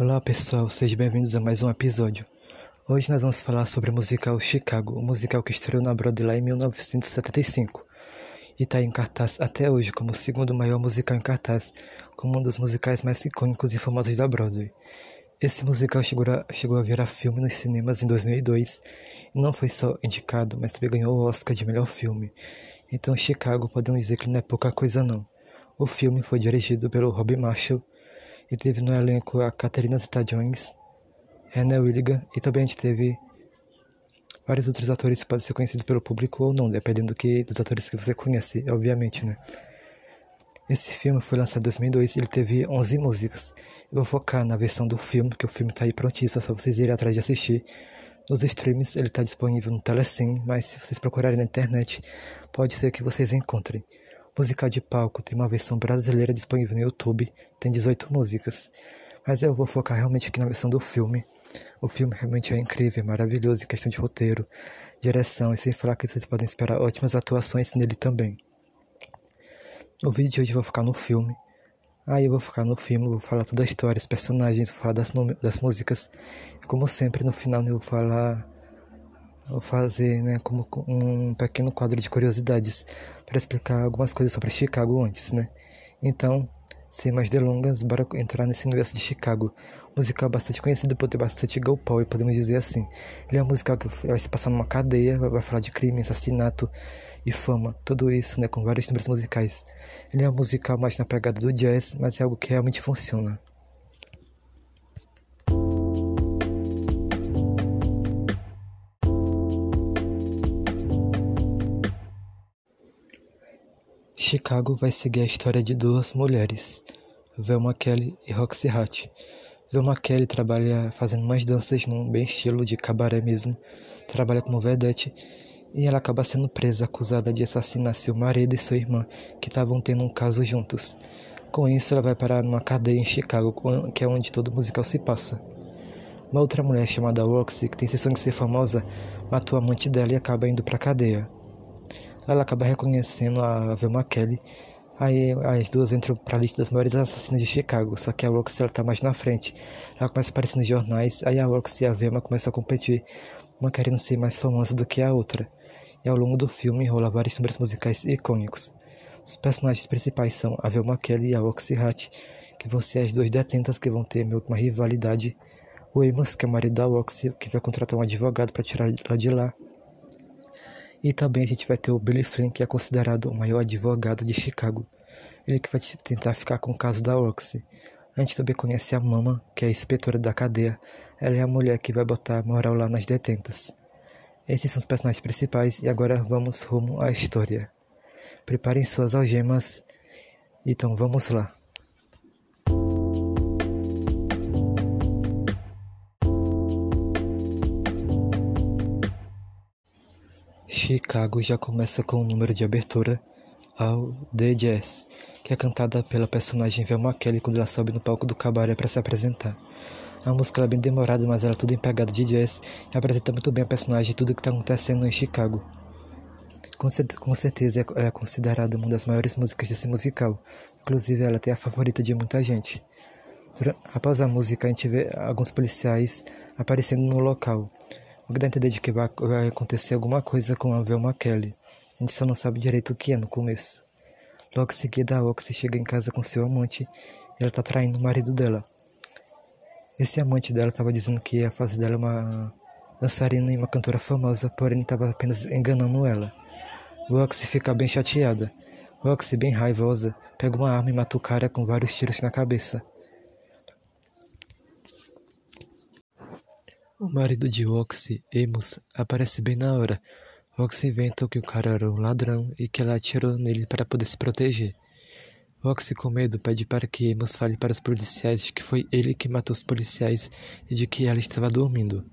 Olá pessoal, sejam bem-vindos a mais um episódio. Hoje nós vamos falar sobre o musical Chicago, o musical que estreou na Broadway em 1975 e está em cartaz até hoje como o segundo maior musical em cartaz, como um dos musicais mais icônicos e famosos da Broadway. Esse musical chegou a, chegou a virar filme nos cinemas em 2002 e não foi só indicado, mas também ganhou o Oscar de melhor filme. Então Chicago podemos dizer que não é pouca coisa não. O filme foi dirigido pelo Rob Marshall e teve no elenco a Catherine Zeta-Jones, René Willigan e também a gente teve vários outros atores que podem ser conhecidos pelo público ou não, dependendo do que, dos atores que você conhece, obviamente, né? Esse filme foi lançado em 2002 e ele teve 11 músicas. Eu vou focar na versão do filme, porque o filme está aí prontíssimo, é só vocês irem atrás de assistir. Nos streams ele está disponível no Telecine, mas se vocês procurarem na internet, pode ser que vocês encontrem. Musical de palco tem uma versão brasileira disponível no YouTube, tem 18 músicas. Mas eu vou focar realmente aqui na versão do filme. O filme realmente é incrível, maravilhoso em questão de roteiro, direção e sem falar que vocês podem esperar ótimas atuações nele também. No vídeo de hoje eu vou focar no filme. Aí eu vou focar no filme, vou falar toda a história, os personagens, vou falar das, das músicas. Como sempre, no final eu vou falar fazer né, como um pequeno quadro de curiosidades para explicar algumas coisas sobre Chicago antes, né? Então, sem mais delongas, bora entrar nesse universo de Chicago. Musical bastante conhecido por ter bastante girl power, podemos dizer assim. Ele é um musical que vai se passar numa cadeia, vai falar de crime, assassinato e fama, tudo isso, né, com vários números musicais. Ele é um musical mais na pegada do jazz, mas é algo que realmente funciona. Chicago vai seguir a história de duas mulheres, Velma Kelly e Roxy Hart. Velma Kelly trabalha fazendo mais danças num bem estilo de cabaré mesmo, trabalha como vedete e ela acaba sendo presa acusada de assassinar seu marido e sua irmã, que estavam tendo um caso juntos. Com isso, ela vai parar numa cadeia em Chicago, que é onde todo musical se passa. Uma outra mulher chamada Roxy, que tem intenção de ser famosa, matou a amante dela e acaba indo para a cadeia ela acaba reconhecendo a Velma Kelly. Aí as duas entram para a lista das maiores assassinas de Chicago, só que a Roxy ela tá mais na frente. Ela começa a aparecer nos jornais, aí a Roxy e a Velma começam a competir, uma querendo ser mais famosa do que a outra. E ao longo do filme rola vários números musicais icônicos. Os personagens principais são a Velma Kelly e a Roxy Hart, que vão ser as duas detentas que vão ter meio que uma rivalidade. O Amos, que é o marido da Roxy, que vai contratar um advogado para tirar ela de lá. E também a gente vai ter o Billy Flynn, que é considerado o maior advogado de Chicago. Ele que vai tentar ficar com o caso da Roxy. A gente também conhece a Mama, que é a inspetora da cadeia. Ela é a mulher que vai botar moral lá nas detentas. Esses são os personagens principais e agora vamos rumo à história. Preparem suas algemas. Então vamos lá. Chicago já começa com o número de abertura ao The Jazz, que é cantada pela personagem Velma Kelly quando ela sobe no palco do cabaré para se apresentar. A música é bem demorada, mas ela é em pegada de jazz e apresenta muito bem a personagem e tudo o que está acontecendo em Chicago. Com, com certeza ela é considerada uma das maiores músicas desse musical, inclusive ela é a favorita de muita gente. Após a música, a gente vê alguns policiais aparecendo no local. O que dá a entender de que vai, acontecer alguma coisa com a Velma Kelly. A gente só não sabe direito o que é no começo. Logo em seguida, a Oxy chega em casa com seu amante e ela tá traindo o marido dela. Esse amante dela estava dizendo que ia fazer dela uma dançarina e uma cantora famosa, porém estava apenas enganando ela. Roxy fica bem chateada. Roxy, bem raivosa, pega uma arma e mata o cara com vários tiros na cabeça. O marido de Roxy, Amos, aparece bem na hora. Roxy inventa que o cara era um ladrão e que ela atirou nele para poder se proteger. Roxy, com medo, pede para que Amos fale para os policiais de que foi ele que matou os policiais e de que ela estava dormindo.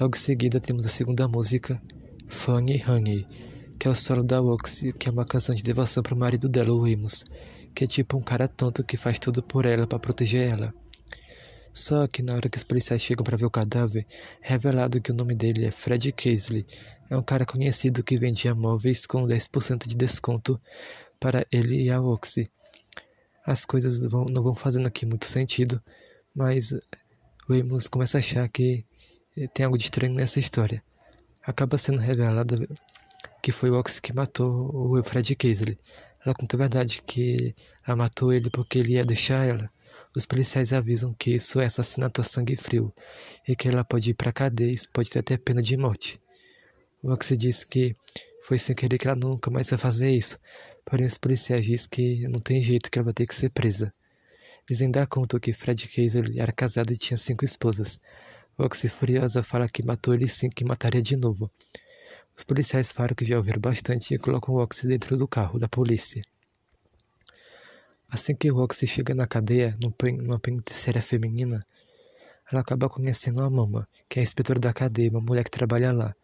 Logo em seguida, temos a segunda música, Funny Honey, que é o solo da Roxy, que é uma canção de devoção para o marido dela, o Amos, que é tipo um cara tonto que faz tudo por ela para proteger ela. Só que na hora que os policiais chegam para ver o cadáver, é revelado que o nome dele é Fred Casely. É um cara conhecido que vendia móveis com 10% de desconto para ele e a Oxy. As coisas vão, não vão fazendo aqui muito sentido, mas o Amos começa a achar que tem algo de estranho nessa história. Acaba sendo revelado que foi o Ox que matou o Fred Kaisley. Ela conta a verdade que ela matou ele porque ele ia deixar ela. Os policiais avisam que isso é assassinato a sangue frio e que ela pode ir para cadeia e pode ter até pena de morte. O Ox diz que foi sem querer que ela nunca mais vai fazer isso, porém os policiais dizem que não tem jeito que ela vai ter que ser presa. Eles ainda contam que Fred Kaiser era casado e tinha cinco esposas. O Ox furiosa fala que matou ele sim que mataria de novo. Os policiais falam que já ouviram bastante e colocam o Oxy dentro do carro da polícia. Assim que o Oxy chega na cadeia, numa penitenciária feminina, ela acaba conhecendo a Mama, que é a inspetora da cadeia, uma mulher que trabalha lá.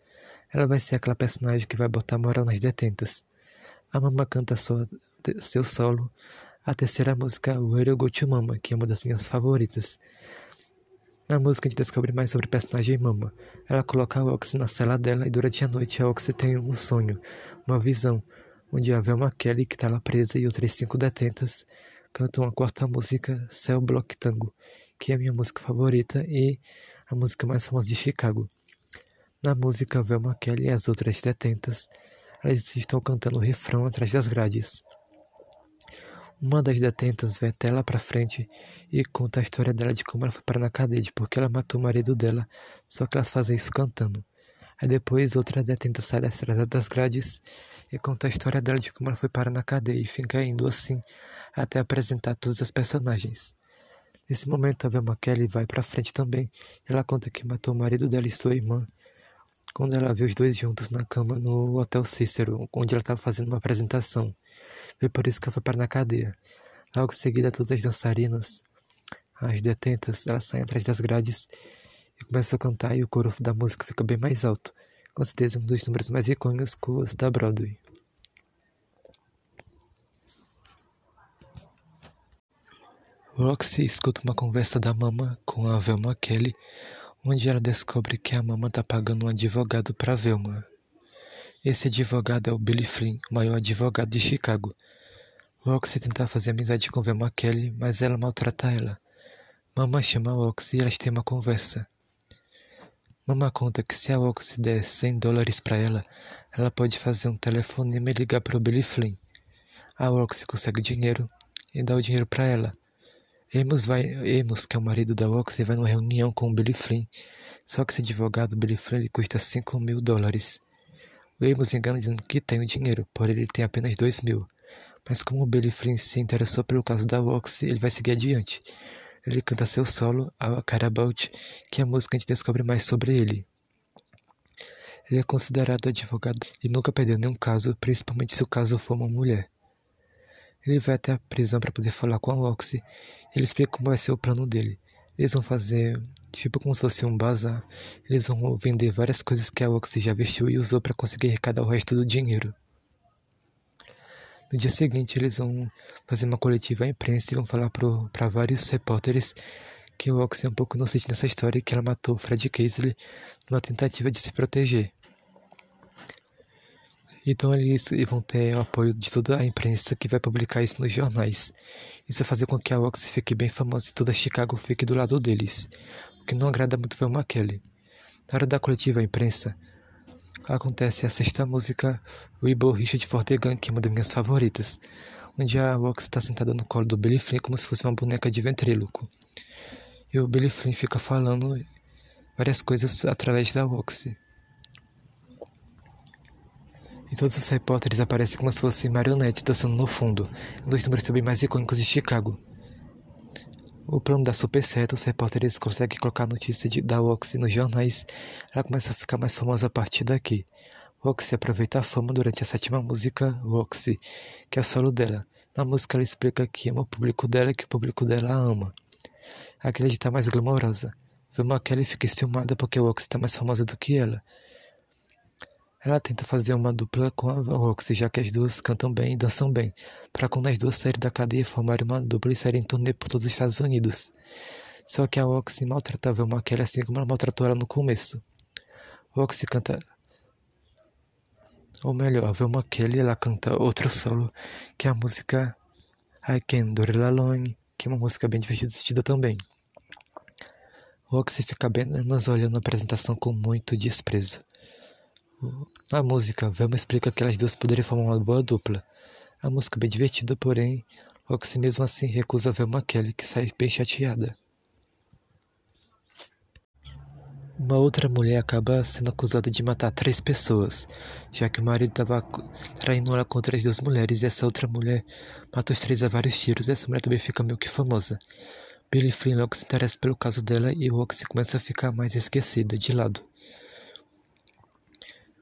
Ela vai ser aquela personagem que vai botar moral nas detentas. A Mama canta sua, seu solo, a terceira música, o Hero Go to Mama, que é uma das minhas favoritas. Na música a gente descobre mais sobre o personagem Mama. Ela coloca a Oxy na cela dela e durante a noite a Oxy tem um sonho, uma visão, onde a Velma Kelly, que está lá presa, e outras cinco detentas cantam a quarta música, Cell Block Tango, que é a minha música favorita e a música mais famosa de Chicago. Na música, Velma Kelly e as outras detentas, elas estão cantando o refrão atrás das grades. Uma das detentas vai até lá pra frente e conta a história dela de como ela foi parar na cadeia, de porque ela matou o marido dela, só que elas fazem isso cantando. Aí depois outra detenta sai das das grades e conta a história dela de como ela foi parar na cadeia e fica indo assim até apresentar todas as personagens. Nesse momento a Velma Kelly vai pra frente também ela conta que matou o marido dela e sua irmã quando ela viu os dois juntos na cama no Hotel Cícero, onde ela estava fazendo uma apresentação. Foi por isso que ela foi parar na cadeia. Logo em seguida, todas as dançarinas, as detentas, elas saem atrás das grades e começam a cantar e o coro da música fica bem mais alto. Com certeza um dos números mais icônicos da Broadway. Roxy escuta uma conversa da Mama com a Velma Kelly, onde ela descobre que a Mama está pagando um advogado para Velma. Esse advogado é o Billy Flynn, o maior advogado de Chicago. Roxy tenta fazer amizade com Velma Kelly, mas ela maltrata ela. Mama chama Roxy e elas têm uma conversa. Mama conta que se a Roxy der 100 dólares para ela, ela pode fazer um telefonema e ligar para o Billy Flynn. A Roxy consegue dinheiro e dá o dinheiro para ela. Amos, vai, Amos, que é o marido da Roxy, vai numa reunião com o Billy Flynn. Só que esse advogado, Billy Flynn, ele custa 5 mil dólares. O Amos engana dizendo que tem o dinheiro, porém ele tem apenas 2 mil. Mas como o Billy Flynn se interessou pelo caso da Roxy, ele vai seguir adiante. Ele canta seu solo, a Carabout, que é a música a gente descobre mais sobre ele. Ele é considerado advogado e nunca perdeu nenhum caso, principalmente se o caso for uma mulher. Ele vai até a prisão para poder falar com a Roxy. Ele explica como vai ser o plano dele. Eles vão fazer tipo como se fosse um bazar. Eles vão vender várias coisas que a Roxy já vestiu e usou para conseguir arrecadar o resto do dinheiro. No dia seguinte, eles vão fazer uma coletiva à imprensa e vão falar para vários repórteres que o Ox é um pouco inocente nessa história e que ela matou Fred Casely numa tentativa de se proteger. Então eles vão ter o apoio de toda a imprensa que vai publicar isso nos jornais. Isso vai fazer com que a Ox fique bem famosa e toda Chicago fique do lado deles, o que não agrada muito Velma Kelly. Na hora da coletiva à imprensa, acontece a sexta música, Weeble Richard Fortegan, que é uma das minhas favoritas, onde a Rox está sentada no colo do Billy Flynn como se fosse uma boneca de ventríloco. E o Billy Flynn fica falando várias coisas através da Roxy. E todos os repórteres aparecem como se fossem marionetes dançando no fundo, um dos números também mais icônicos de Chicago. O plano dá super certo, os repórteres conseguem colocar a notícia de, da Roxy nos jornais, ela começa a ficar mais famosa a partir daqui. Roxy aproveita a fama durante a sétima música, Roxy, que é solo dela. Na música ela explica que ama o público dela e que o público dela a ama. Ela está mais glamourosa. Velma Kelly fica estimada porque Roxy está mais famosa do que ela. Ela tenta fazer uma dupla com a Roxy, já que as duas cantam bem e dançam bem, para quando as duas saírem da cadeia formarem uma dupla e saírem em turnê por todos os Estados Unidos. Só que a Roxy maltrata a Velma Kelly assim como ela maltratou ela no começo. Roxy canta... Ou melhor, a Velma Kelly ela canta outro solo, que é a música I Can Do It Alone, que é uma música bem divertida também. Roxy fica apenas olhando a apresentação com muito desprezo. Na música, Velma explica que elas duas poderiam formar uma boa dupla. A música é bem divertida, porém, Roxy mesmo assim recusa Velma Kelly, que sai bem chateada. Uma outra mulher acaba sendo acusada de matar três pessoas, já que o marido estava traindo ela com outras duas mulheres e essa outra mulher mata os três a vários tiros essa mulher também fica meio que famosa. Billy Flynn logo se interessa pelo caso dela e Roxy começa a ficar mais esquecida, de lado.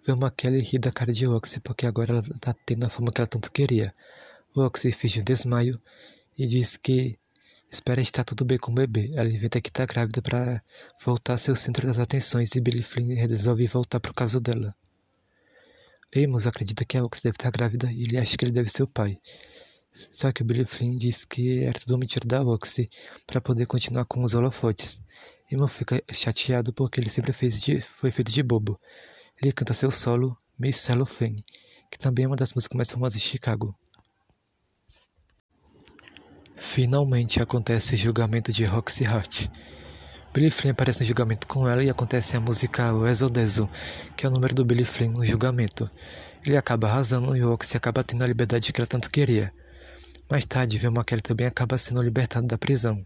Velma Kelly ri da cara de Roxy porque agora ela está tendo a fama que ela tanto queria. Roxy finge um desmaio e diz que Espera estar tudo bem com o bebê. Ela inventa que está grávida para voltar a ser o centro das atenções e Billy Flynn resolve voltar pro caso dela. Amos acredita que a Ox deve estar grávida e ele acha que ele deve ser o pai. Só que o Billy Flynn diz que era tudo mentira da Oxy para poder continuar com os holofotes. Amos fica chateado porque ele sempre fez de, foi feito de bobo. Ele canta seu solo, Miss Cellophane, que também é uma das músicas mais famosas de Chicago. Finalmente acontece o julgamento de Roxy Hart. Billy Flynn aparece no julgamento com ela e acontece a música O Exodeso, que é o número do Billy Flynn no julgamento. Ele acaba arrasando e Roxy acaba tendo a liberdade que ela tanto queria. Mais tarde, Velma Kelly também acaba sendo libertado da prisão.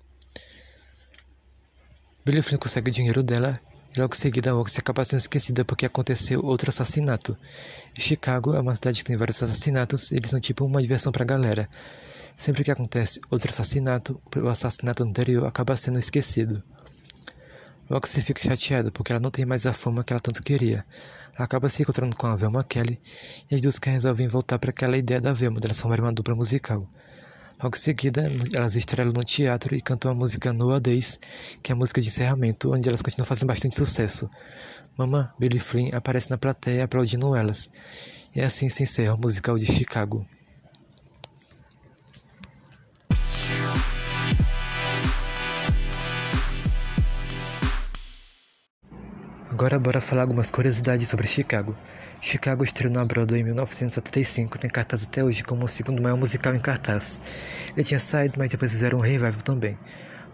Billy Flynn consegue o dinheiro dela e logo em seguida Roxy acaba sendo esquecida porque aconteceu outro assassinato. Chicago é uma cidade que tem vários assassinatos eles são tipo uma diversão pra galera. Sempre que acontece outro assassinato, o assassinato anterior acaba sendo esquecido. Se fica chateada porque ela não tem mais a fama que ela tanto queria. Ela acaba se encontrando com a Velma Kelly e as duas resolvem voltar para aquela ideia da Velma, delas formarem uma dupla musical. Logo em seguida, elas estrelam no teatro e cantam a música No Days, que é a música de encerramento, onde elas continuam fazendo bastante sucesso. Mama Billy Flynn aparece na plateia aplaudindo elas. E assim se encerra o musical de Chicago. Agora bora falar algumas curiosidades sobre Chicago. Chicago estreou na Broadway em 1975, tem cartaz até hoje como o segundo maior musical em cartaz. Ele tinha saído, mas depois fizeram um revival também.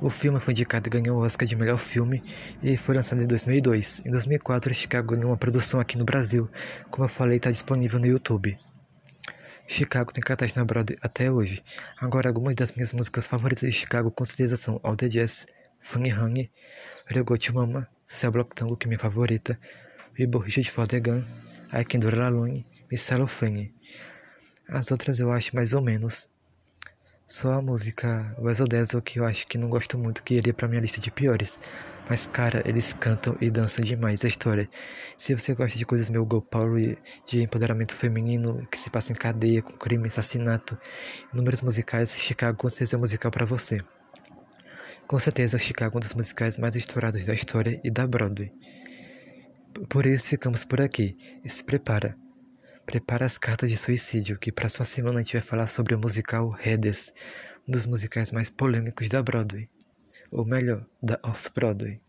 O filme foi indicado e ganhou o Oscar de melhor filme e foi lançado em 2002. Em 2004, Chicago ganhou uma produção aqui no Brasil. Como eu falei, está disponível no YouTube. Chicago tem cartaz na Broadway até hoje. Agora, algumas das minhas músicas favoritas de Chicago com certeza são All the Jazz, Funny Honey, Regot Mama, Cell Block Tango, que é minha favorita, Vibo Richard for the It Alone e Cellophane. As outras eu acho mais ou menos. Só a música O Exodeso que eu acho que não gosto muito, que iria pra minha lista de piores. Mas cara, eles cantam e dançam demais a história. Se você gosta de coisas meio go de empoderamento feminino, que se passa em cadeia, com crime, assassinato, números musicais, Chicago com certeza é musical para você. Com certeza, Chicago é um dos musicais mais estourados da história e da Broadway. Por isso ficamos por aqui. E se prepara. Prepara as cartas de suicídio, que próxima semana a gente vai falar sobre o musical Hades, um dos musicais mais polêmicos da Broadway. Ou melhor, da Off-Broadway.